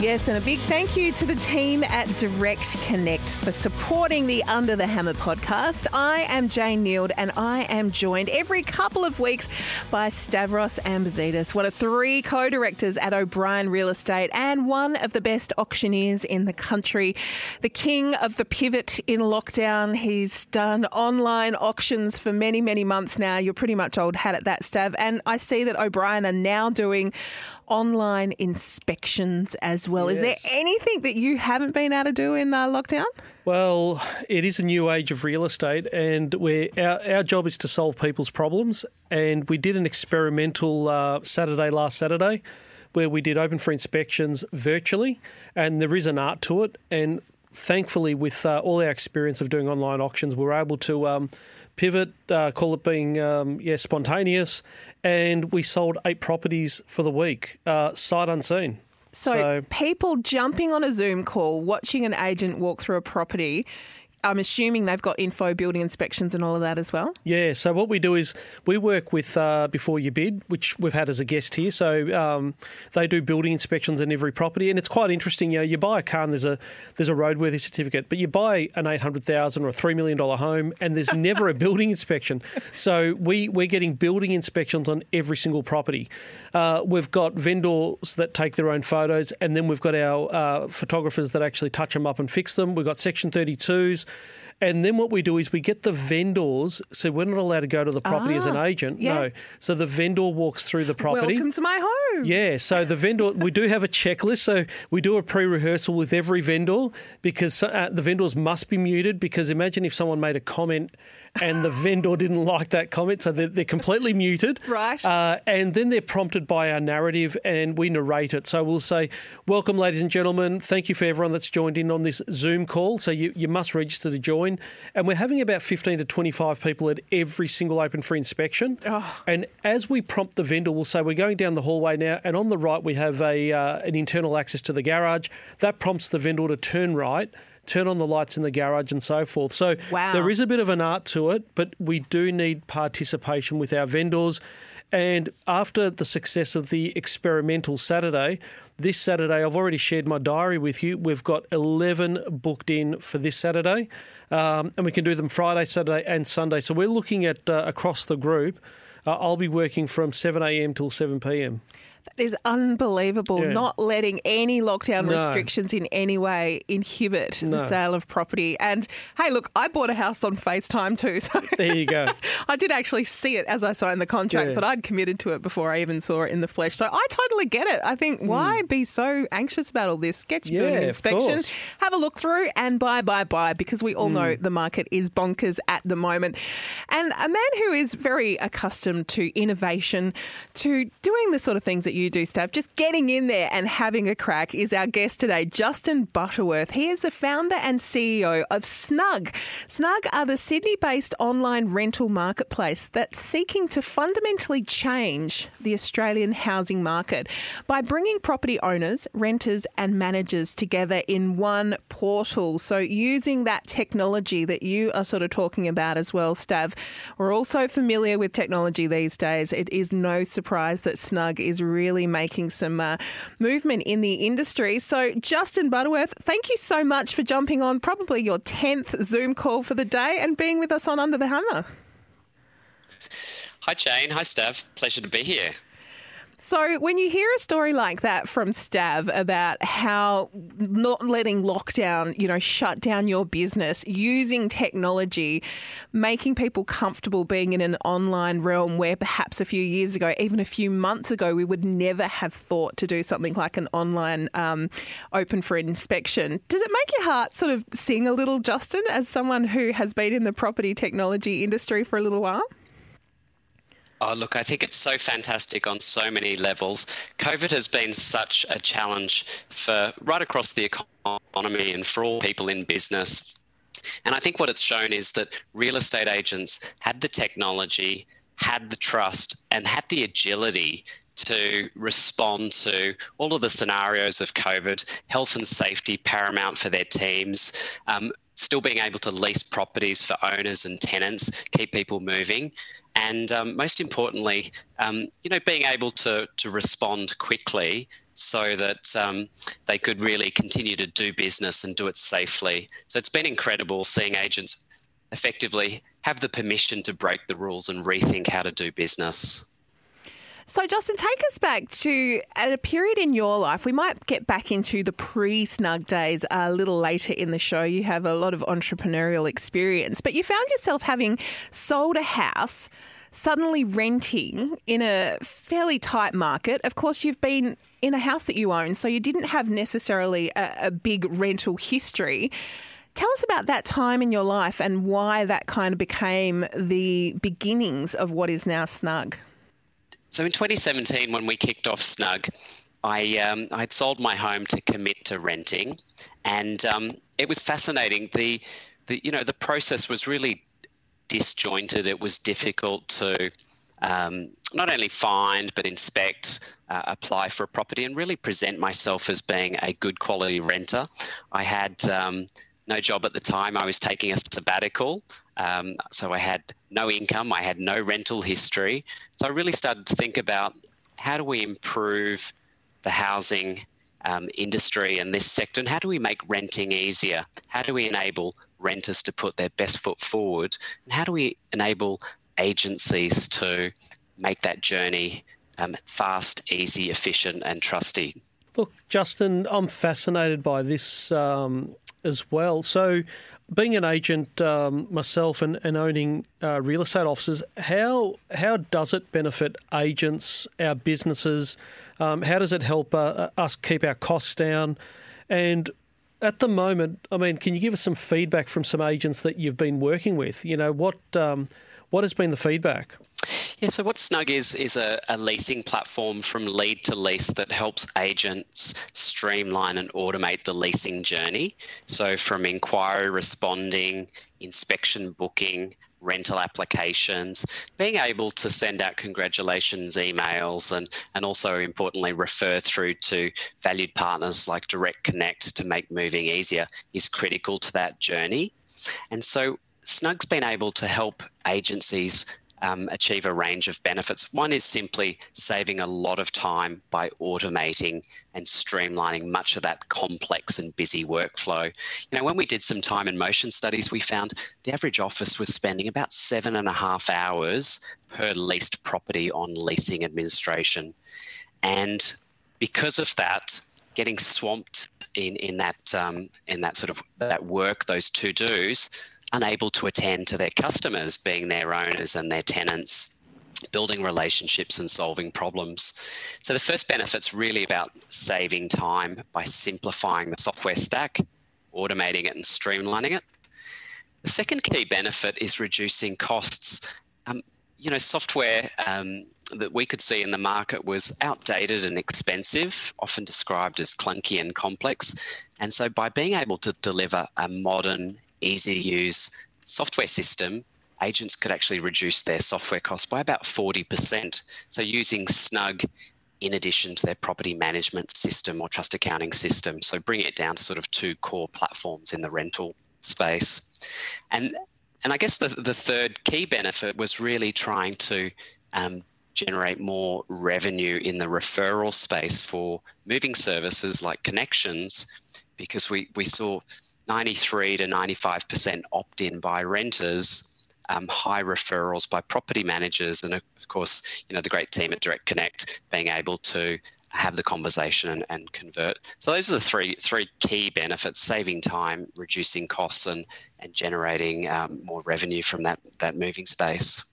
Yes, and a big thank you to the team at Direct Connect for supporting the Under the Hammer podcast. I am Jane Nield and I am joined every couple of weeks by Stavros Ambatzidis, one of three co directors at O'Brien Real Estate and one of the best auctioneers in the country. The king of the pivot in lockdown. He's done online auctions for many, many months now. You're pretty much old hat at that, Stav. And I see that O'Brien are now doing online inspections as well. Is there anything that you haven't been able to do in uh, lockdown? Well, it is a new age of real estate, and we our, our job is to solve people's problems. And we did an experimental uh, Saturday last Saturday where we did open for inspections virtually, and there is an art to it. And thankfully, with uh, all our experience of doing online auctions, we were able to um, pivot, uh, call it being um, yeah spontaneous, and we sold eight properties for the week, uh, sight unseen. So, people jumping on a Zoom call, watching an agent walk through a property. I'm assuming they've got info, building inspections, and all of that as well. Yeah, so what we do is we work with uh, Before You Bid, which we've had as a guest here. So um, they do building inspections in every property, and it's quite interesting. You know, you buy a car and there's a there's a roadworthy certificate, but you buy an eight hundred thousand or a three million dollar home, and there's never a building inspection. So we we're getting building inspections on every single property. Uh, we've got vendors that take their own photos, and then we've got our uh, photographers that actually touch them up and fix them. We've got Section 32s. And then what we do is we get the vendors. So we're not allowed to go to the property as an Ah, agent. yeah. No. So the vendor walks through the property. Welcome to my home. Yeah, so the vendor, we do have a checklist. So we do a pre rehearsal with every vendor because uh, the vendors must be muted. Because imagine if someone made a comment and the vendor didn't like that comment, so they're, they're completely muted. Right. Uh, and then they're prompted by our narrative and we narrate it. So we'll say, Welcome, ladies and gentlemen. Thank you for everyone that's joined in on this Zoom call. So you, you must register to join. And we're having about 15 to 25 people at every single open for inspection. And as we prompt the vendor, we'll say, We're going down the hallway now. And on the right, we have a uh, an internal access to the garage. That prompts the vendor to turn right. Turn on the lights in the garage and so forth. So Wow. there is a bit of an art to it, but we do need participation with our vendors. And after the success of the experimental Saturday, this Saturday, I've already shared my diary with you. We've got 11 booked in for this Saturday, um, and we can do them Friday, Saturday, and Sunday. So we're looking at uh, across the group. Uh, I'll be working from 7 a.m. till 7 p.m. That is unbelievable. Yeah. Not letting any lockdown No. restrictions in any way inhibit the sale of property. And hey, look, I bought a house on FaceTime too. So There you go. I did actually see it as I signed the contract, Yeah. but I'd committed to it before I even saw it in the flesh. So I totally get it. I think why be so anxious about all this? Get your Hmm. Yeah, inspection, have a look through, and buy, buy, buy, because we all Hmm. know the market is bonkers at the moment. And a man who is very accustomed to innovation, to doing the sort of things that you do, Stav, just getting in there and having a crack, is our guest today, Justin Butterworth. He is the founder and CEO of Snug. Snug are the Sydney based online rental marketplace that's seeking to fundamentally change the Australian housing market by bringing property owners, renters, and managers together in one portal. So, using that technology that you are sort of talking about as well, Stav, we're also familiar with technology these days. It is no surprise that Snug is really making some uh, movement in the industry. So, Justin Butterworth, thank you so much for jumping on probably your 10th Zoom call for the day and being with us on Under the Hammer. Hi, Jane. Hi, Stav. Pleasure to be here. So, when you hear a story like that from Stav about how not letting lockdown, you know, shut down your business, using technology, making people comfortable being in an online realm where perhaps a few years ago, even a few months ago, we would never have thought to do something like an online um, open for inspection. Does it make your heart sort of sing a little, Justin, as someone who has been in the property technology industry for a little while? Oh, look, I think it's so fantastic on so many levels. COVID has been such a challenge for right across the economy and for all people in business. And I think what it's shown is that real estate agents had the technology, had the trust, and had the agility to respond to all of the scenarios of COVID, health and safety paramount for their teams, um, still being able to lease properties for owners and tenants, keep people moving, and um, most importantly, um, you know, being able to to respond quickly so that um, they could really continue to do business and do it safely. So it's been incredible seeing agents effectively have the permission to break the rules and rethink how to do business. So, Justin, take us back to at a period in your life. We might get back into the pre snug days a little later in the show. You have a lot of entrepreneurial experience, but you found yourself having sold a house, suddenly renting in a fairly tight market. Of course, you've been in a house that you own, so you didn't have necessarily a, a big rental history. Tell us about that time in your life and why that kind of became the beginnings of what is now Snug. So in 2017, when we kicked off Snug, I um, I'd sold my home to commit to renting, and um, it was fascinating. The the you know the process was really disjointed. It was difficult to um, not only find but inspect, uh, apply for a property, and really present myself as being a good quality renter. I had um, no job at the time. I was taking a sabbatical. Um, so I had no income, I had no rental history. So I really started to think about how do we improve the housing um, industry and this sector, and how do we make renting easier? How do we enable renters to put their best foot forward? And how do we enable agencies to make that journey um, fast, easy, efficient, and trusty? Look, Justin, I'm fascinated by this um, as well. So, being an agent um, myself and, and owning uh, real estate offices, how how does it benefit agents, our businesses? Um, how does it help uh, us keep our costs down? And at the moment, I mean, can you give us some feedback from some agents that you've been working with? You know, what um, what has been the feedback? Yeah, so what Snug is is a, a, leasing platform from lead to lease that helps agents streamline and automate the leasing journey. So from inquiry responding, inspection booking, rental applications, being able to send out congratulations emails and, and also importantly refer through to valued partners like Direct Connect to make moving easier is critical to that journey. And so Snug's been able to help agencies um, achieve a range of benefits. One is simply saving a lot of time by automating and streamlining much of that complex and busy workflow. You know, when we did some time and motion studies, we found the average office was spending about seven and a half hours per leased property on leasing administration. And because of that, getting swamped in, in that um, in that sort of that work, those to dos, unable to attend to their customers, being their owners and their tenants, building relationships and solving problems. So the first benefit's really about saving time by simplifying the software stack, automating it and streamlining it. The second key benefit is reducing costs. Um, you know, software um, that we could see in the market was outdated and expensive, often described as clunky and complex. And so, by being able to deliver a modern, easy to use software system, agents could actually reduce their software costs by about 40%. So using Snug in addition to their property management system or trust accounting system. So bring it down to sort of two core platforms in the rental space. And and I guess the, the third key benefit was really trying to um, generate more revenue in the referral space for moving services like connections because we, we saw 93 to 95% opt in by renters, um, high referrals by property managers, and of course, you know, the great team at Direct Connect being able to have the conversation and, and convert. So those are the three three key benefits: saving time, reducing costs, and and generating um, more revenue from that that moving space.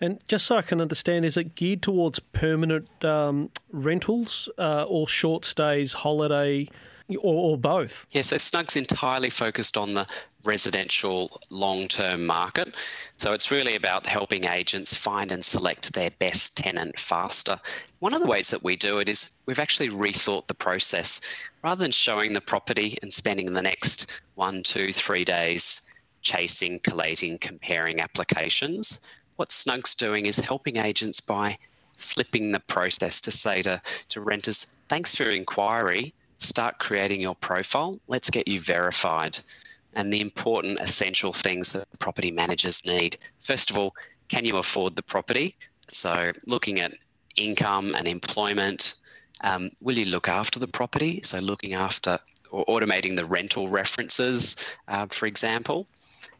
And just so I can understand, is it geared towards permanent um, rentals uh, or short stays, holiday or, or both? Yeah, so Snug's entirely focused on the residential long term market. So it's really about helping agents find and select their best tenant faster. One of the ways that we do it is we've actually rethought the process. Rather than showing the property and spending the next one, two, three days chasing, collating, comparing applications, what Snug's doing is helping agents by flipping the process to say to, to renters, thanks for your inquiry, start creating your profile, let's get you verified. And the important essential things that property managers need. First of all, can you afford the property? So, looking at income and employment, um, will you look after the property? So, looking after or automating the rental references, uh, for example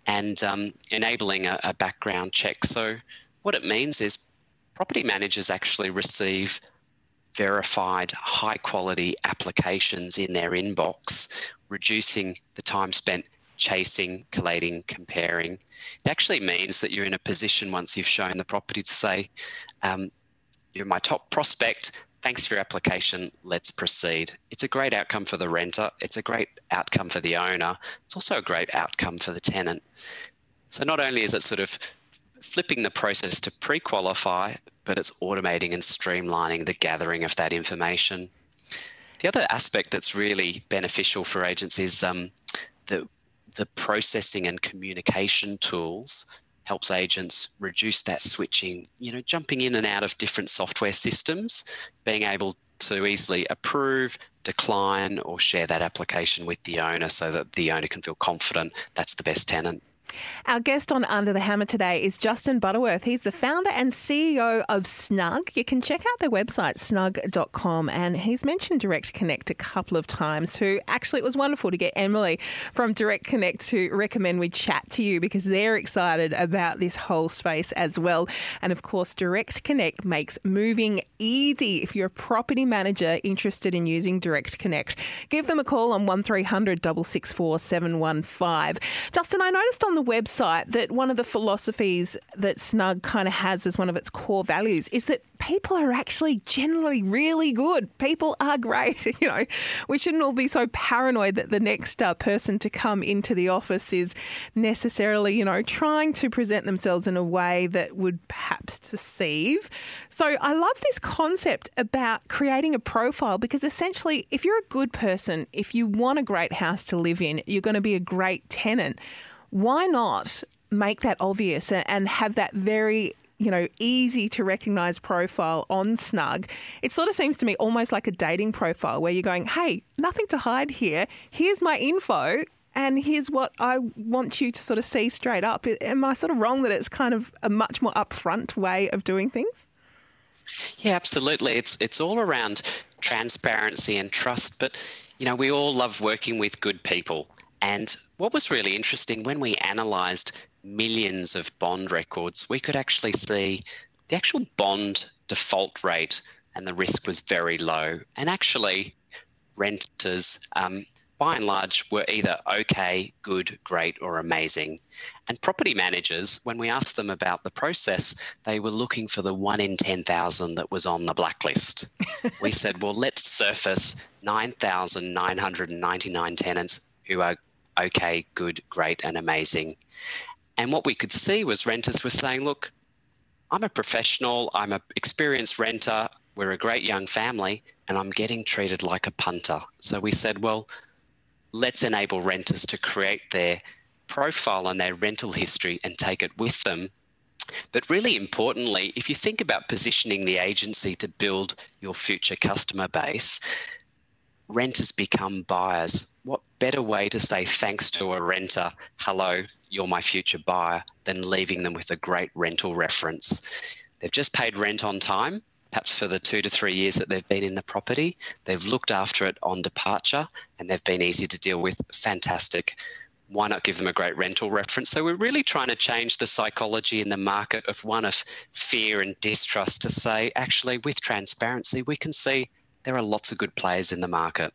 and um, enabling a, a background check. So, what it means is property managers actually receive verified high quality applications in their inbox, reducing the time spent chasing, collating, comparing. It actually means that you're in a position once you've shown the property to say, um, You're my top prospect. Thanks for your application. Let's proceed. It's a great outcome for the renter. It's a great outcome for the owner. It's also a great outcome for the tenant. So, not only is it sort of flipping the process to pre qualify, but it's automating and streamlining the gathering of that information. The other aspect that's really beneficial for agents is um, the, the processing and communication tools helps agents reduce that switching, you know, jumping in and out of different software systems, being able to easily approve, decline, or share that application with the owner so that the owner can feel confident that's the best tenant. Our guest on Under the Hammer today is Justin Butterworth. He's the founder and CEO of Snug. You can check out their website, snug.com, and he's mentioned Direct Connect a couple of times. Who actually, it was wonderful to get Emily from Direct Connect to recommend we chat to you because they're excited about this whole space as well. And of course, Direct Connect makes moving easy. If you're a property manager interested in using Direct Connect, give them a call on 1300 664 715. Justin, I noticed on the website that one of the philosophies that Snug kind of has as one of its core values is that people are actually generally really good. People are great. You know, we shouldn't all be so paranoid that the next uh, person to come into the office is necessarily, you know, trying to present themselves in a way that would perhaps deceive. So I love this concept about creating a profile because essentially, if you're a good person, if you want a great house to live in, you're going to be a great tenant why not make that obvious and have that very you know, easy to recognize profile on Snug, it sort of seems to me almost like a dating profile where you're going, hey, nothing to hide here. Here's my info. And here's what I want you to sort of see straight up. Am I sort of wrong that it's kind of a much more upfront way of doing things? Yeah, absolutely. It's it's all around transparency and trust. But you know, we all love working with good people. And what was really interesting when we analysed millions of bond records, we could actually see the actual bond default rate and the risk was very low. And actually, renters, um, by and large, were either okay, good, great, or amazing. And property managers, when we asked them about the process, they were looking for the one in 10,000 that was on the blacklist. we said, well, let's surface 9,999 tenants who are okay, good, great, and amazing. And what we could see was renters were saying, look, I'm a professional, I'm an experienced renter, we're a great young family, and I'm getting treated like a punter. So we said, well, let's enable renters to create their profile and their rental history and take it with them. But really importantly, if you think about positioning the agency to build your future customer base, renters become buyers. What better way to say thanks to a renter, hello, you're my future buyer, than leaving them with a great rental reference? They've just paid rent on time, perhaps for the two to three years that they've been in the property. They've looked after it on departure and they've been easy to deal with. Fantastic. Why not give them a great rental reference? So, we're really trying to change the psychology in the market of one of fear and distrust to say, actually, with transparency, we can see there are lots of good players in the market.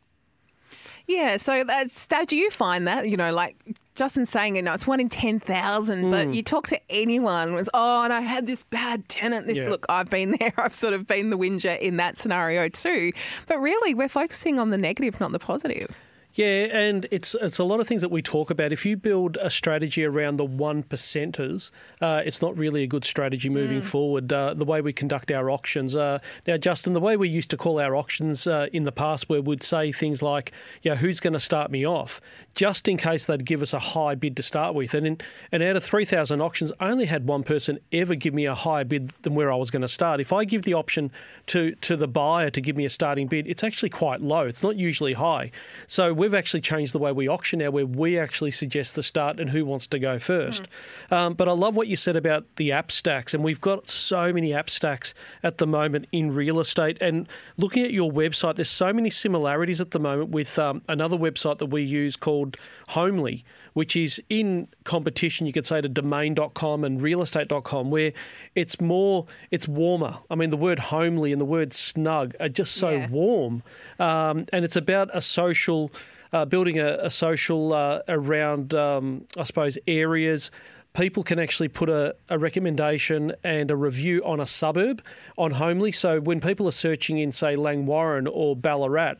Yeah, so that's do you find that you know like Justin's saying, you know, it's one in 10,000, but Mm. you talk to anyone was, oh, and I had this bad tenant. This, Yeah. look, I've been there. I've sort of been the whinger in that scenario too. But really, we're focusing on the negative, not the positive. Yeah, and it's it's a lot of things that we talk about. If you build a strategy around the one percenters, uh, it's not really a good strategy moving Mm. forward. Uh, the way we conduct our auctions uh, now, Justin, the way we used to call our auctions uh, in the past, where we'd say things like, "Yeah, who's going to start me off?" Just in case they'd give us a high bid to start with, and in, and out of three thousand auctions, I only had one person ever give me a higher bid than where I was going to start. If I give the option to to the buyer to give me a starting bid, it's actually quite low. It's not usually high. So we've actually changed the way we auction now, where we actually suggest the start and who wants to go first. Um, but I love what you said about the app stacks, and we've got so many app stacks at the moment in real estate. And looking at your website, there's so many similarities at the moment with um, another website that we use called Homely, which is in competition, you could say, to domain.com and realestate.com, where it's more, it's warmer. I mean, the word homely and the word snug are just so Yeah. warm. Um, and it's about a social, uh, building a, a social uh, around, um, I suppose, areas. People can actually put a, a recommendation and a review on a suburb on Homely. So when people are searching in, say, Langwarrin or Ballarat,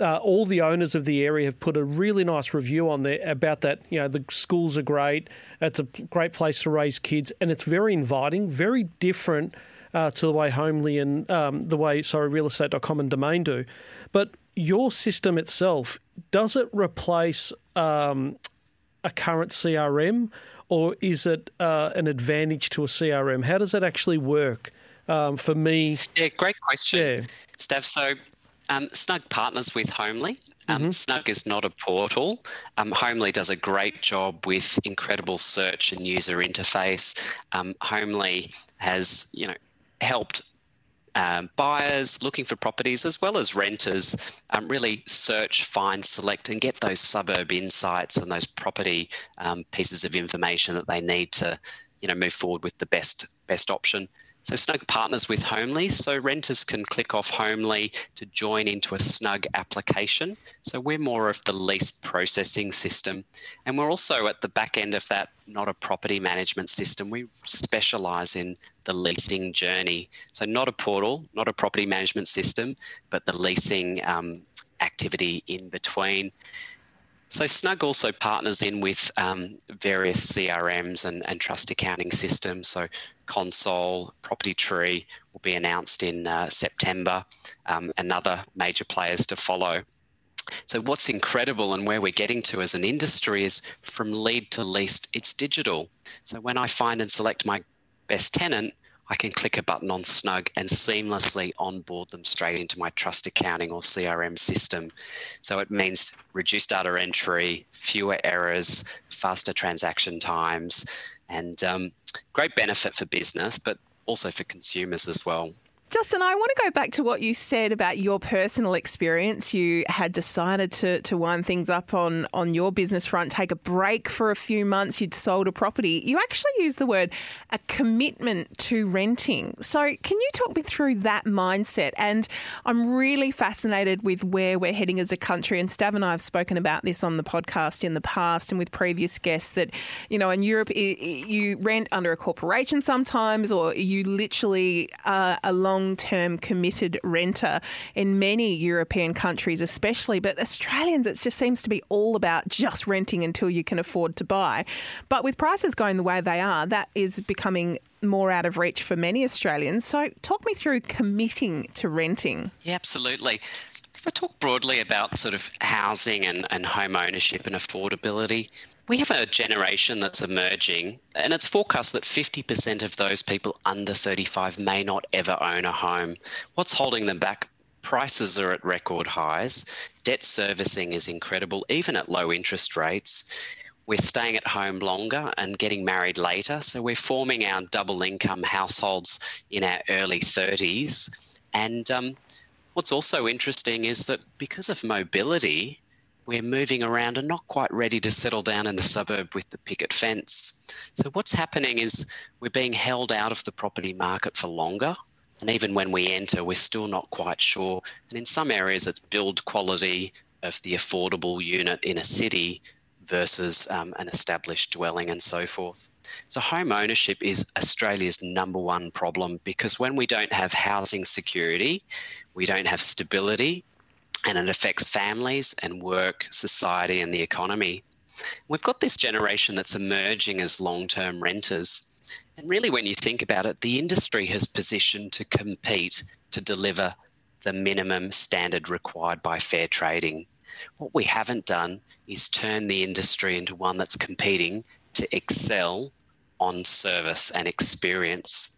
uh, all the owners of the area have put a really nice review on there about that. You know, the schools are great. It's a great place to raise kids, and it's very inviting, very different uh, to the way Homely and um, the way sorry realestate.com and Domain do. But your system itself does it replace um, a current CRM, or is it uh, an advantage to a CRM? How does it actually work? Um, for me, Yeah, great question, Yeah. Stav. So, um, Snug partners with Homely. Um, Snug is not a portal. Um, Homely does a great job with incredible search and user interface. Um, Homely has, you know, helped um, buyers looking for properties as well as renters um, really search, find, select, and get those suburb insights and those property um, pieces of information that they need to, you know, move forward with the best best option. So Snug partners with Homely, so renters can click off Homely to join into a Snug application. So we're more of the lease processing system, and we're also at the back end of that, not a property management system. We specialise in the leasing journey. So not a portal, not a property management system, but the leasing um, activity in between. So Snug also partners in with um, various CRMs and, and trust accounting systems. So Console, Property Tree will be announced in uh, September, um, and major players to follow. So what's incredible and where we're getting to as an industry is from lead to leased, it's digital. So when I find and select my best tenant, I can click a button on Snug and seamlessly onboard them straight into my trust accounting or CRM system. So it means reduced data entry, fewer errors, faster transaction times, and um, great benefit for business, but also for consumers as well. Justin, I want to go back to what you said about your personal experience. You had decided to, to wind things up on, on your business front, take a break for a few months. You'd sold a property. You actually used the word a commitment to renting. So, can you talk me through that mindset? And I'm really fascinated with where we're heading as a country. And Stav and I have spoken about this on the podcast in the past and with previous guests that, you know, in Europe, you rent under a corporation sometimes, or you literally uh, are a long term committed renter in many European countries, especially. But Australians, it just seems to be all about just renting until you can afford to buy. But with prices going the way they are, that is becoming more out of reach for many Australians. So, talk me through committing to renting. Yeah, absolutely. If I talk broadly about sort of housing and, and home ownership and affordability, we have a generation that's emerging, and it's forecast that 50% of those people under 35 may not ever own a home. What's holding them back? Prices are at record highs. Debt servicing is incredible, even at low interest rates. We're staying at home longer and getting married later. So we're forming our double income households in our early 30s. And um, what's also interesting is that because of mobility, we're moving around and not quite ready to settle down in the suburb with the picket fence. So, what's happening is we're being held out of the property market for longer. And even when we enter, we're still not quite sure. And in some areas, it's build quality of the affordable unit in a city versus um, an established dwelling and so forth. So, home ownership is Australia's number one problem because when we don't have housing security, we don't have stability, and it affects families and work, society, and the economy. We've got this generation that's emerging as long term renters. And really, when you think about it, the industry has positioned to compete to deliver the minimum standard required by fair trading. What we haven't done is turn the industry into one that's competing to excel on service and experience.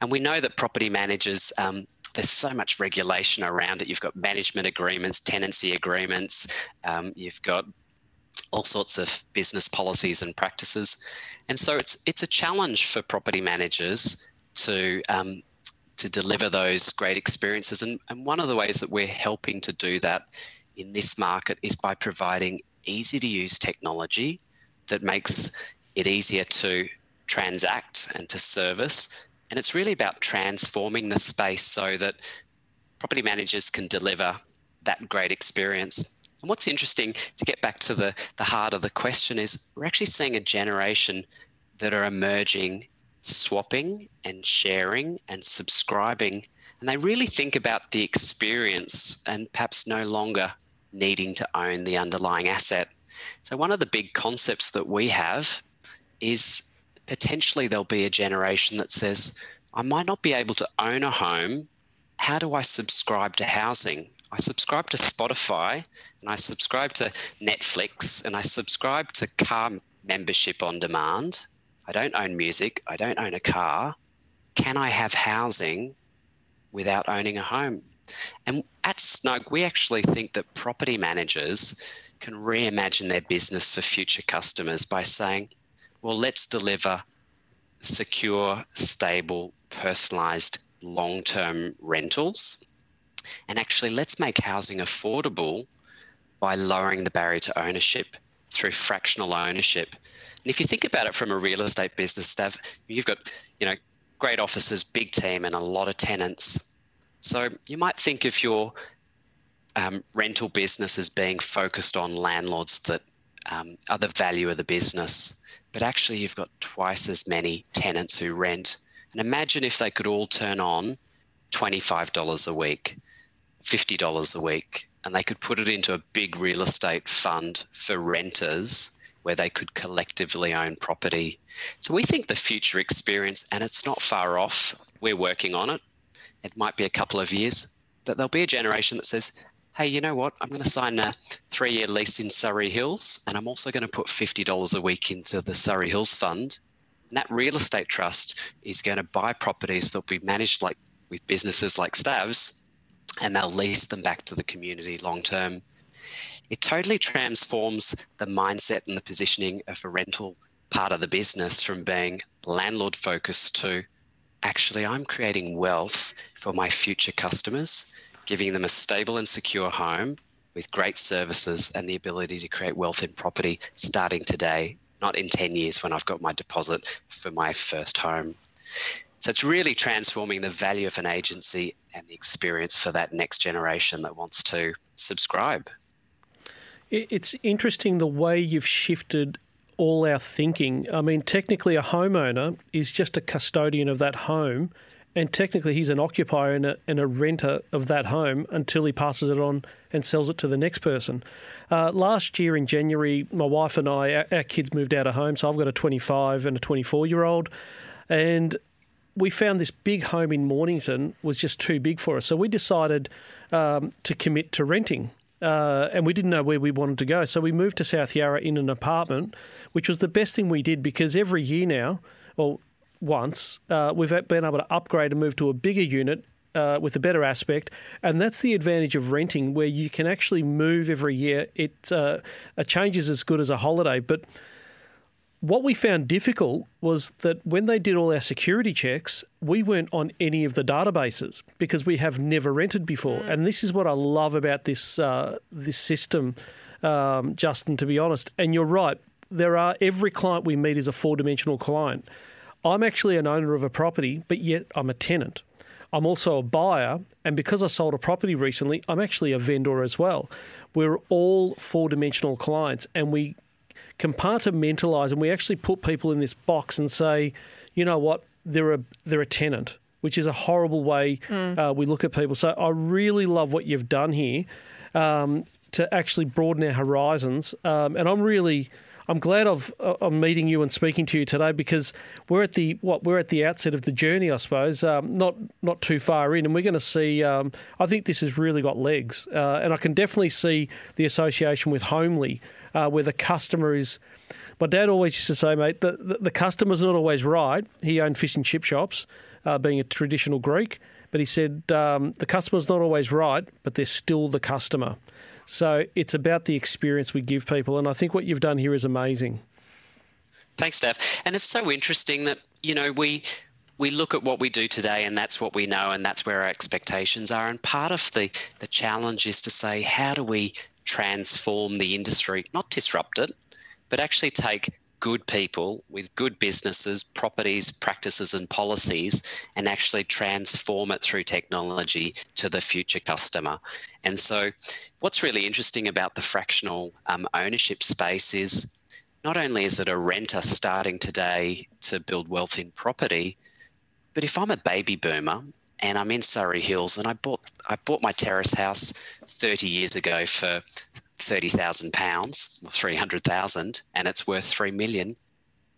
And we know that property managers, um, there's so much regulation around it. You've got management agreements, tenancy agreements, um, you've got all sorts of business policies and practices. And so it's it's a challenge for property managers to um, to deliver those great experiences. And, and one of the ways that we're helping to do that in this market is by providing easy to use technology that makes it easier to transact and to service. And it's really about transforming the space so that property managers can deliver that great experience. And what's interesting to get back to the, the heart of the question is we're actually seeing a generation that are emerging swapping and sharing and subscribing. And they really think about the experience and perhaps no longer needing to own the underlying asset. So, one of the big concepts that we have is potentially there'll be a generation that says, I might not be able to own a home. How do I subscribe to housing? I subscribe to Spotify and I subscribe to Netflix and I subscribe to car membership on demand. I don't own music. I don't own a car. Can I have housing without owning a home? And at Snug, we actually think that property managers can reimagine their business for future customers by saying, well, let's deliver secure, stable, personalized long term rentals. And actually, let's make housing affordable by lowering the barrier to ownership through fractional ownership. And if you think about it from a real estate business, Stav, you've got, you know, great offices, big team, and a lot of tenants. So you might think of your um, rental business as being focused on landlords that um, are the value of the business, but actually you've got twice as many tenants who rent. And imagine if they could all turn on $25 a week, $50 a week, and they could put it into a big real estate fund for renters where they could collectively own property. So we think the future experience, and it's not far off, we're working on it. It might be a couple of years, but there'll be a generation that says, hey, you know what? I'm going to sign a three year lease in Surry Hills, and I'm also going to put $50 a week into the Surry Hills Fund. And that real estate trust is going to buy properties that'll be managed like with businesses like Stavs, and they'll lease them back to the community long term it totally transforms the mindset and the positioning of a rental part of the business from being landlord focused to actually I'm creating wealth for my future customers, giving them a stable and secure home with great services and the ability to create wealth in property starting today, not in 10 years when I've got my deposit for my first home. So it's really transforming the value of an agency and the experience for that next generation that wants to subscribe. It's interesting the way you've shifted all our thinking. I mean, technically, a homeowner is just a custodian of that home, and technically, he's an occupier and a, and a renter of that home until he passes it on and sells it to the next person. Uh, last year in January, my wife and I, our, our kids moved out of home, so I've got a 25 and a 24 year old, and we found this big home in Mornington was just too big for us. So we decided um, to commit to renting uh, and we didn't know where we wanted to go. So we moved to South Yarra in an apartment, which was the best thing we did because every year now, well, once, uh, we've been able to upgrade and move to a bigger unit uh, with a better aspect, and that's the advantage of renting, where you can actually move every year. It uh, a change is as good as a holiday, but what we found difficult was that when they did all our security checks, we weren't on any of the databases because we have never rented before. Mm. And this is what I love about this uh, this system, um, Justin. To be honest, and you're right. There are every client we meet is a four dimensional client. I'm actually an owner of a property, but yet I'm a tenant. I'm also a buyer, and because I sold a property recently, I'm actually a vendor as well. We're all four dimensional clients, and we compartmentalize and we actually put people in this box and say, you know what, they're a they're a tenant, which is a horrible way uh, we look at people. So I really love what you've done here um, to actually broaden our horizons, um, and I'm really. I'm glad I've, uh, I'm meeting you and speaking to you today because we're at the what we're at the outset of the journey, I suppose. Um, not not too far in, and we're going to see. Um, I think this has really got legs, uh, and I can definitely see the association with Homely, uh, where the customer is. My dad always used to say, mate, the, the, the customer's not always right. He owned fish and chip shops, uh, being a traditional Greek, but he said um, the customer's not always right, but they're still the customer. So it's about the experience we give people, and I think what you've done here is amazing. Thanks, Stav. And it's so interesting that you know we we look at what we do today, and that's what we know, and that's where our expectations are. And part of the the challenge is to say, how do we transform the industry, not disrupt it, but actually take good people with good businesses, properties, practices, and policies, and actually transform it through technology to the future customer. And so, what's really interesting about the fractional um, ownership space is not only is it a renter starting today to build wealth in property, but if I'm a baby boomer and I'm in Surry Hills and I bought I bought my terrace house 30 years ago for thirty thousand pounds or three hundred thousand, and it's worth three million.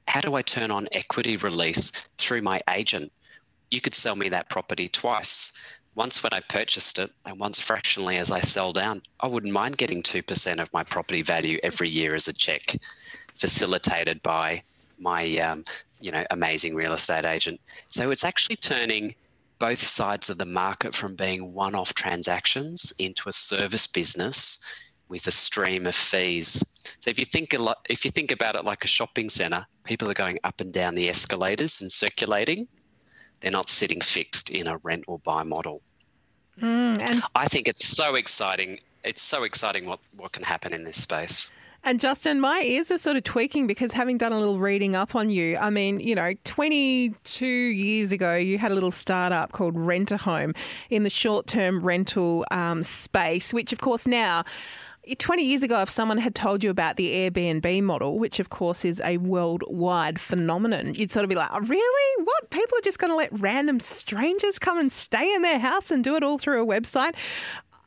How do I turn on equity release through my agent? You could sell me that property twice. Once when I purchased it, and once fractionally as I sell down. I wouldn't mind getting two percent of my property value every year as a check, facilitated by my um, you know amazing real estate agent. So it's actually turning both sides of the market from being one-off transactions into a service business with a stream of fees. So if you think a lot, if you think about it like a shopping centre, people are going up and down the escalators and circulating. They're not sitting fixed in a rent or buy model. Mm, and I think it's so exciting. It's so exciting what, what can happen in this space. And Justin, my ears are sort of tweaking because having done a little reading up on you, I mean, you know, 22 years ago, you had a little startup called Rent a Home in the short term rental um, space, which, of course, now 20 years ago, if someone had told you about the Airbnb model, which of course is a worldwide phenomenon, you'd sort of be like, oh, really? What? People are just going to let random strangers come and stay in their house and do it all through a website?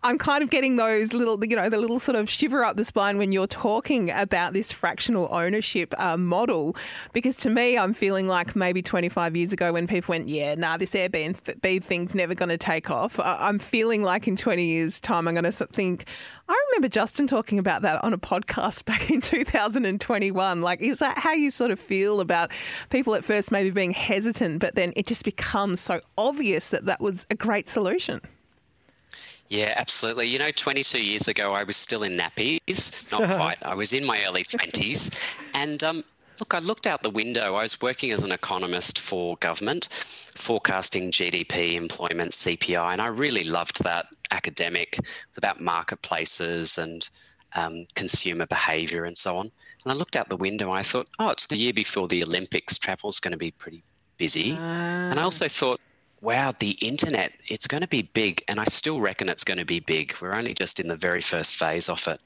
I'm kind of getting those little, you know, the little sort of shiver up the spine when you're talking about this fractional ownership uh, model. Because to me, I'm feeling like maybe 25 years ago when people went, yeah, nah, this Airbnb thing's never going to take off. I'm feeling like in 20 years' time, I'm going to think, I remember Justin talking about that on a podcast back in 2021. Like, is that how you sort of feel about people at first maybe being hesitant, but then it just becomes so obvious that that was a great solution? Yeah, absolutely. You know, 22 years ago, I was still in nappies. Not quite. I was in my early 20s. And um, look, I looked out the window. I was working as an economist for government, forecasting GDP, employment, CPI, and I really loved that academic. It's about marketplaces and um, consumer behaviour and so on. And I looked out the window and I thought, oh, it's the year before the Olympics. Travel's going to be pretty busy. And I also thought, wow, the internet, it's going to be big. And I still reckon it's going to be big. We're only just in the very first phase of it.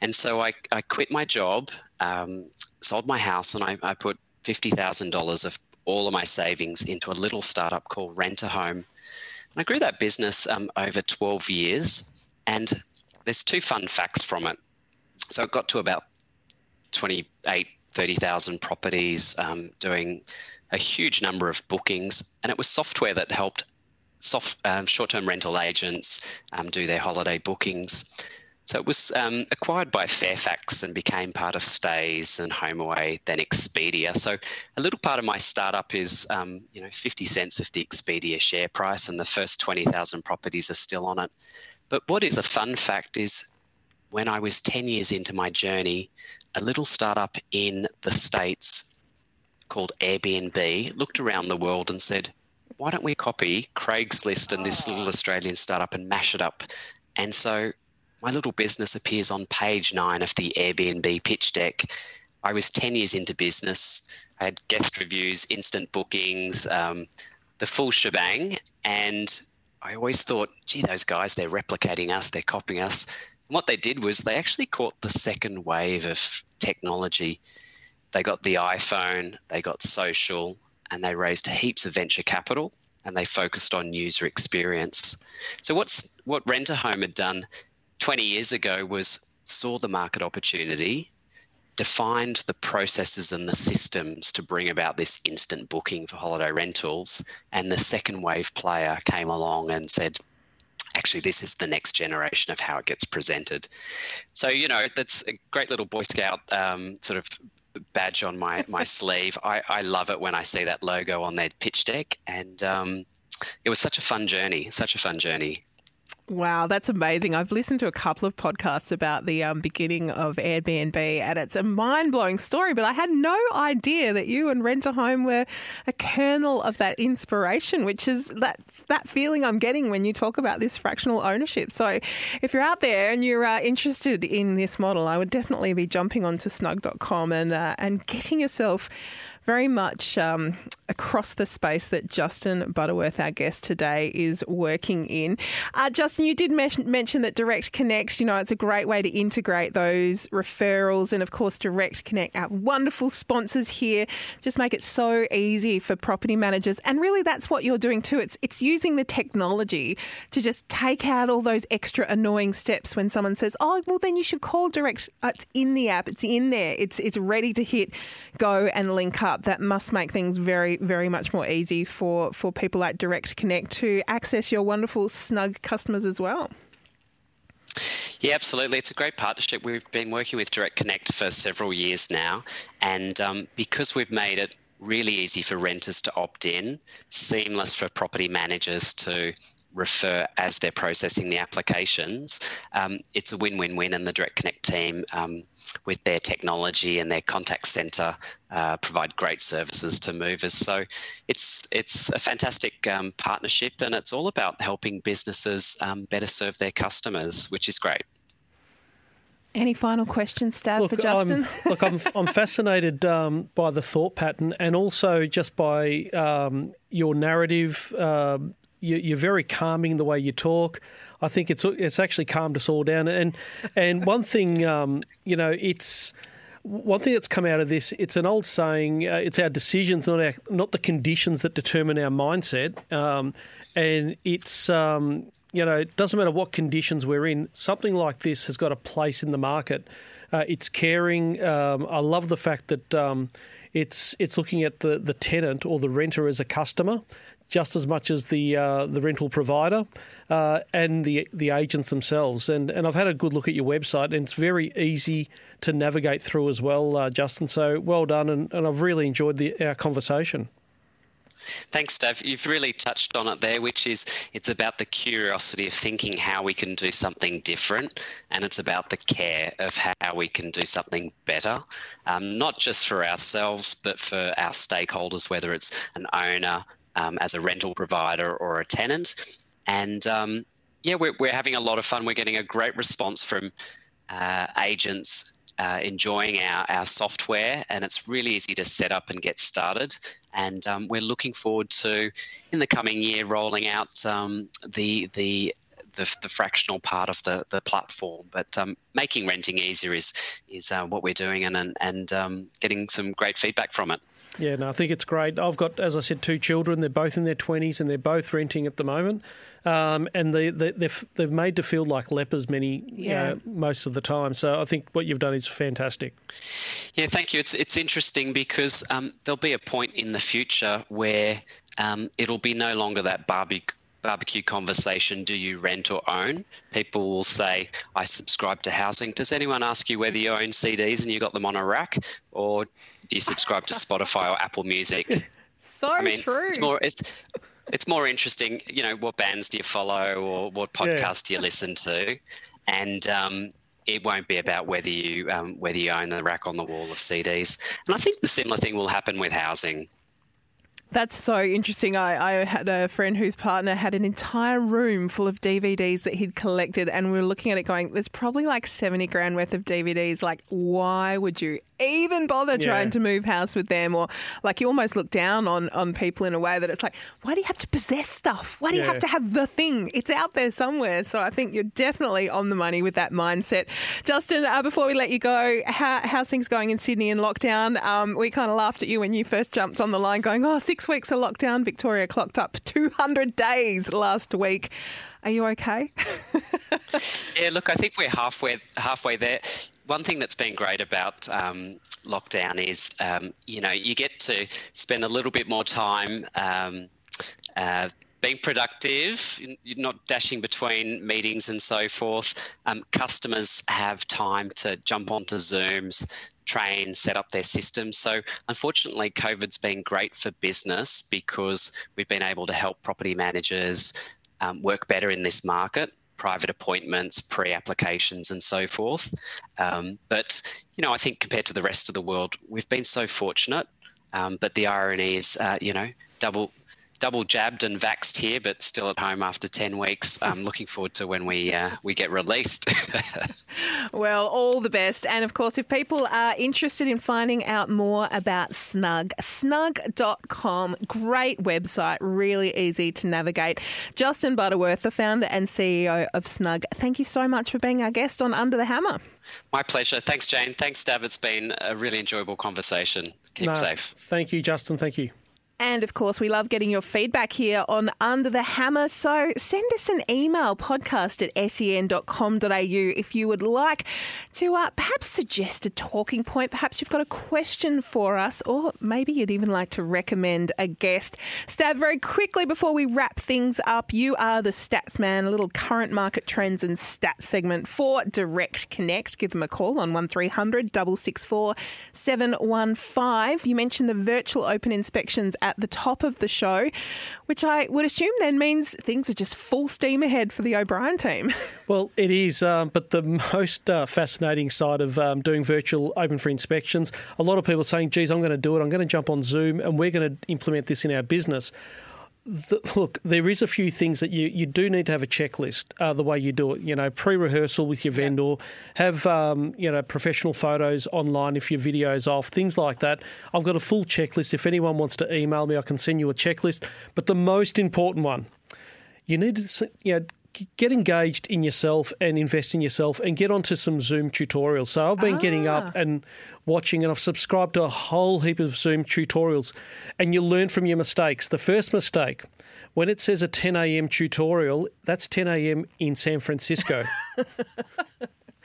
And so I, I quit my job, um, sold my house, and I, I put $50,000 of all of my savings into a little startup called Rent a Home. And I grew that business um, over 12 years. And there's two fun facts from it. So it got to about 28, 30,000 properties, um, doing a huge number of bookings, and it was software that helped soft um, short-term rental agents um, do their holiday bookings. So it was um, acquired by Fairfax and became part of Stayz and HomeAway, then Expedia. So a little part of my startup is, um, you know, 50 cents of the Expedia share price, and the first 20,000 properties are still on it. But what is a fun fact is when I was 10 years into my journey, a little startup in the States called Airbnb looked around the world and said, why don't we copy Craigslist and this little Australian startup and mash it up? And so my little business appears on page nine of the Airbnb pitch deck. I was 10 years into business. I had guest reviews, instant bookings, um, the full shebang. And I always thought, gee, those guys, they're replicating us, they're copying us. What they did was they actually caught the second wave of technology. They got the iPhone, they got social, and they raised heaps of venture capital and they focused on user experience. So what's what Rent a Home had done 20 years ago was saw the market opportunity, defined the processes and the systems to bring about this instant booking for holiday rentals, and the second wave player came along and said, actually this is the next generation of how it gets presented so you know that's a great little boy scout um, sort of badge on my my sleeve. I, I love it when I see that logo on their pitch deck, and um, it was such a fun journey, such a fun journey. Wow, that's amazing. I've listened to a couple of podcasts about the um, beginning of Airbnb, and it's a mind blowing story. But I had no idea that you and Rent a Home were a kernel of that inspiration, which is that's that feeling I'm getting when you talk about this fractional ownership. So, if you're out there and you're uh, interested in this model, I would definitely be jumping onto snug.com and uh, and getting yourself very much um, across the space that Justin Butterworth, our guest today, is working in. Uh, Justin, you did mention, that Direct Connect, you know, it's a great way to integrate those referrals. And of course, Direct Connect, our wonderful sponsors here, just make it so easy for property managers. And really, that's what you're doing too. It's, it's using the technology to just take out all those extra annoying steps when someone says, oh, well, then you should call Direct. Uh, it's in the app, it's in there, it's, it's ready to hit go and link up up, that must make things very, very much more easy for, for people like Direct Connect to access your wonderful Snug customers as well. Yeah, absolutely. It's a great partnership. We've been working with Direct Connect for several years now, and um, because we've made it really easy for renters to opt in, seamless for property managers to refer as they're processing the applications, um, it's a win-win-win. And the Direct Connect team, um, with their technology and their contact centre, uh, provide great services to movers. So it's it's a fantastic um, partnership, and it's all about helping businesses um, better serve their customers, which is great. Any final questions, Stav, look, for Justin? I'm, look, I'm, I'm fascinated um, by the thought pattern and also just by um, your narrative, uh, you, are very calming the way you talk. I think it's it's actually calmed us all down. And and one thing, um, you know, it's one thing that's come out of this. It's an old saying. Uh, it's our decisions, not our not the conditions that determine our mindset. Um, and it's um, you know, it doesn't matter what conditions we're in. Something like this has got a place in the market. Uh, it's caring. Um, I love the fact that um, it's it's looking at the, the tenant or the renter as a customer just as much as the uh, the rental provider uh, and the the agents themselves. And and I've had a good look at your website, and it's very easy to navigate through as well, uh, Justin. So well done, and, and I've really enjoyed the, our conversation. Thanks, Stav. You've really touched on it there, which is it's about the curiosity of thinking how we can do something different, and it's about the care of how we can do something better, um, not just for ourselves, but for our stakeholders, whether it's an owner, um, as a rental provider or a tenant. And um, yeah, we're, we're having a lot of fun. We're getting a great response from uh, agents uh, enjoying our, our software, and it's really easy to set up and get started. And um, we're looking forward to, in the coming year, rolling out um, the the the, the, fractional part of the, the platform. But um, making renting easier is is uh, what we're doing, and and, and um, getting some great feedback from it. Yeah, no, I think it's great. I've got, as I said, two children. They're both in their 20s and they're both renting at the moment. Um, and they, they, they've, they've made to feel like lepers many yeah. Uh, most of the time. So I think what you've done is fantastic. Yeah, thank you. It's, it's interesting because um, there'll be a point in the future where um, it'll be no longer that barbecue barbecue conversation do you rent or own? People will say, I subscribe to housing. Does anyone ask you whether you own CDs and you got them on a rack? Or do you subscribe to Spotify or Apple Music? So I mean, true. It's more, it's, it's more interesting, you know, what bands do you follow or what podcast yeah. do you listen to? And um, it won't be about whether you um, whether you own the rack on the wall of CDs. And I think the similar thing will happen with housing. That's so interesting. I, I had a friend whose partner had an entire room full of DVDs that he'd collected, and we were looking at it going, there's probably like 70 grand worth of DVDs. Like, why would you even bother Yeah. trying to move house with them? Or like, you almost look down on, on people in a way that it's like, why do you have to possess stuff? Why do you have to have the thing? It's out there somewhere. So I think you're definitely on the money with that mindset. Justin, uh, before we let you go, how, how's things going in Sydney in lockdown? Um, we kind of laughed at you when you first jumped on the line going, oh, six weeks of lockdown. Victoria clocked up 200 days last week. Are you okay? Yeah, look, I think we're halfway halfway there. One thing that's been great about um, lockdown is, um, you know, you get to spend a little bit more time um, uh, being productive, not dashing between meetings and so forth. Um, customers have time to jump onto Zooms, train, set up their systems. So, unfortunately, COVID's been great for business because we've been able to help property managers um, work better in this market private appointments, pre-applications, and so forth. Um, but you know, I think compared to the rest of the world, we've been so fortunate. Um, but the irony is, uh, you know, double double jabbed and vaxed here, but still at home after ten weeks. I'm looking forward to when we uh, we get released. Well, all the best. And of course, if people are interested in finding out more about Snug, snug.com, great website, really easy to navigate. Justin Butterworth, the founder and CEO of Snug, thank you so much for being our guest on Under the Hammer. My pleasure. Thanks, Jane. Thanks, Stav. It's been a really enjoyable conversation. Keep No, safe. Thank you, Justin. Thank you. And of course, we love getting your feedback here on Under the Hammer. So send us an email, podcast at sen.com.au, if you would like to uh, perhaps suggest a talking point. Perhaps you've got a question for us, or maybe you'd even like to recommend a guest. Stav, very quickly before we wrap things up, you are the stats man, a little current market trends and stats segment for Direct Connect. Give them a call on 1300 664 715. You mentioned the virtual open inspections at the top of the show, which I would assume then means things are just full steam ahead for the O'Brien team. Well, it is, um, but the most uh, fascinating side of um, doing virtual open for inspections, a lot of people saying, geez, I'm going to do it, I'm going to jump on Zoom, and we're going to implement this in our business. The, look, there is a few things that you, you do need to have a checklist uh, the way you do it. You know, pre-rehearsal with your vendor, have um, you know professional photos online if your video's off, things like that. I've got a full checklist. If anyone wants to email me, I can send you a checklist. But the most important one, you need to you know get engaged in yourself and invest in yourself and get onto some Zoom tutorials. So I've been getting up ah. and watching and I've subscribed to a whole heap of Zoom tutorials and you learn from your mistakes. The first mistake when it says a 10 a.m. tutorial, that's 10 a.m. in San Francisco.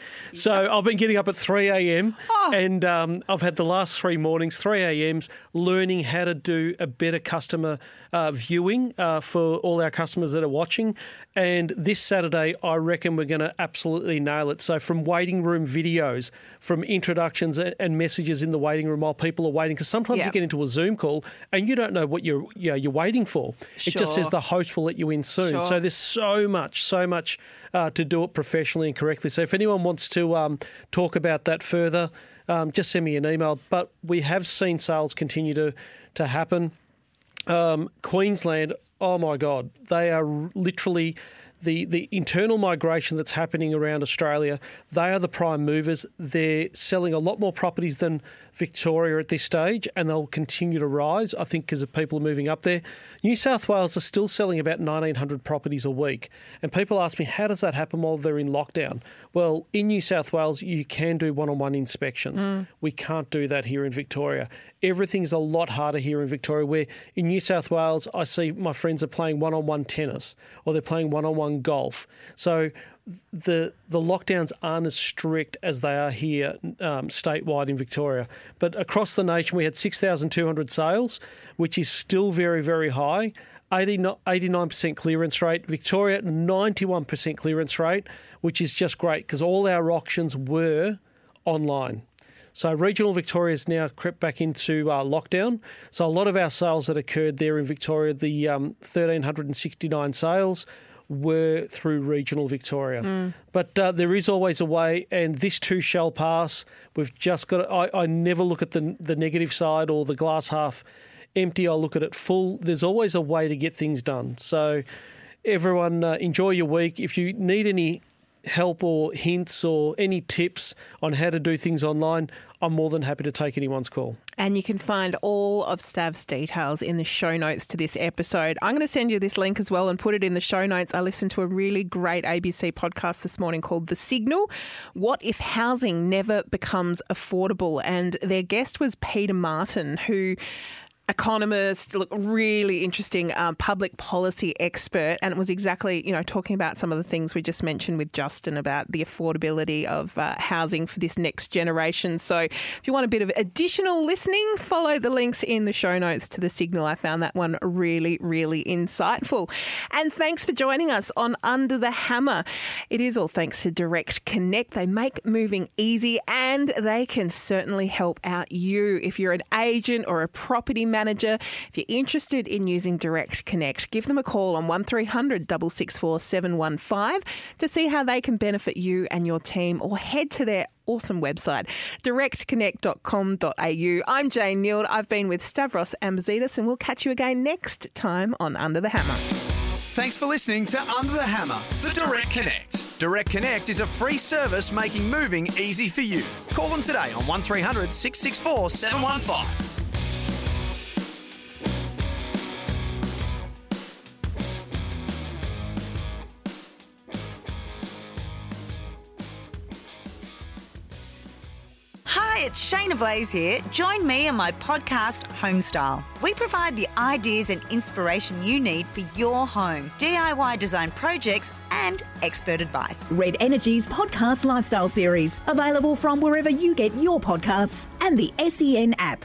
So I've been getting up at 3 a.m. and um, I've had the last three mornings, 3 a.m.s, learning how to do a better customer uh, viewing uh, for all our customers that are watching. And this Saturday, I reckon we're going to absolutely nail it. So from waiting room videos, from introductions and, messages in the waiting room while people are waiting, because sometimes Yeah. you get into a Zoom call and you don't know what you're you know, you're waiting for. It just says the host will let you in soon. Sure. So there's so much, so much uh, to do it professionally and correctly. So if anyone wants to um, talk about that further, um, just send me an email. But we have seen sales continue to to happen. Um, Queensland, oh my God, they are literally the, the internal migration that's happening around Australia. They are the prime movers. They're selling a lot more properties than Victoria at this stage, and they'll continue to rise, I think, because of people are moving up there. New South Wales are still selling about 1,900 properties a week. And people ask me, how does that happen while they're in lockdown? Well, in New South Wales, you can do one on one inspections. Mm. We can't do that here in Victoria. Everything's a lot harder here in Victoria, where in New South Wales, I see my friends are playing one on one tennis or they're playing one on one golf. So the the lockdowns aren't as strict as they are here um, statewide in Victoria. But across the nation, we had 6,200 sales, which is still very, very high. 89% clearance rate. Victoria, 91% clearance rate, which is just great because all our auctions were online. So regional Victoria has now crept back into uh, lockdown. So a lot of our sales that occurred there in Victoria, the um, 1,369 sales, were through regional Victoria. But uh, there is always a way, and this too shall pass. We've just got. To, I, I never look at the the negative side or the glass half empty, I look at it full. There's always a way to get things done. So, everyone, uh, enjoy your week. If you need any help or hints or any tips on how to do things online, I'm more than happy to take anyone's call. And you can find all of Stav's details in the show notes to this episode. I'm going to send you this link as well and put it in the show notes. I listened to a really great ABC podcast this morning called The Signal What If Housing Never Becomes Affordable? And their guest was Peter Martin, who economist, look, really interesting um, public policy expert, and it was exactly you know talking about some of the things we just mentioned with Justin about the affordability of uh, housing for this next generation. So, if you want a bit of additional listening, follow the links in the show notes to the Signal. I found that one really, really insightful. And thanks for joining us on Under the Hammer. It is all thanks to Direct Connect. They make moving easy, and they can certainly help out you if you're an agent or a property manager manager. If you're interested in using Direct Connect, give them a call on 1300 664 715 to see how they can benefit you and your team or head to their awesome website, directconnect.com.au. I'm Jane Nield. I've been with Stavros Ambatzidis, and we'll catch you again next time on Under the Hammer. Thanks for listening to Under the Hammer for Direct Connect. Direct Connect is a free service making moving easy for you. Call them today on 1300 664 715. Hi, it's Shaynna Blaze here. Join me on my podcast, Homestyle. We provide the ideas and inspiration you need for your home, DIY design projects, and expert advice. Red Energy's podcast lifestyle series, available from wherever you get your podcasts and the SEN app.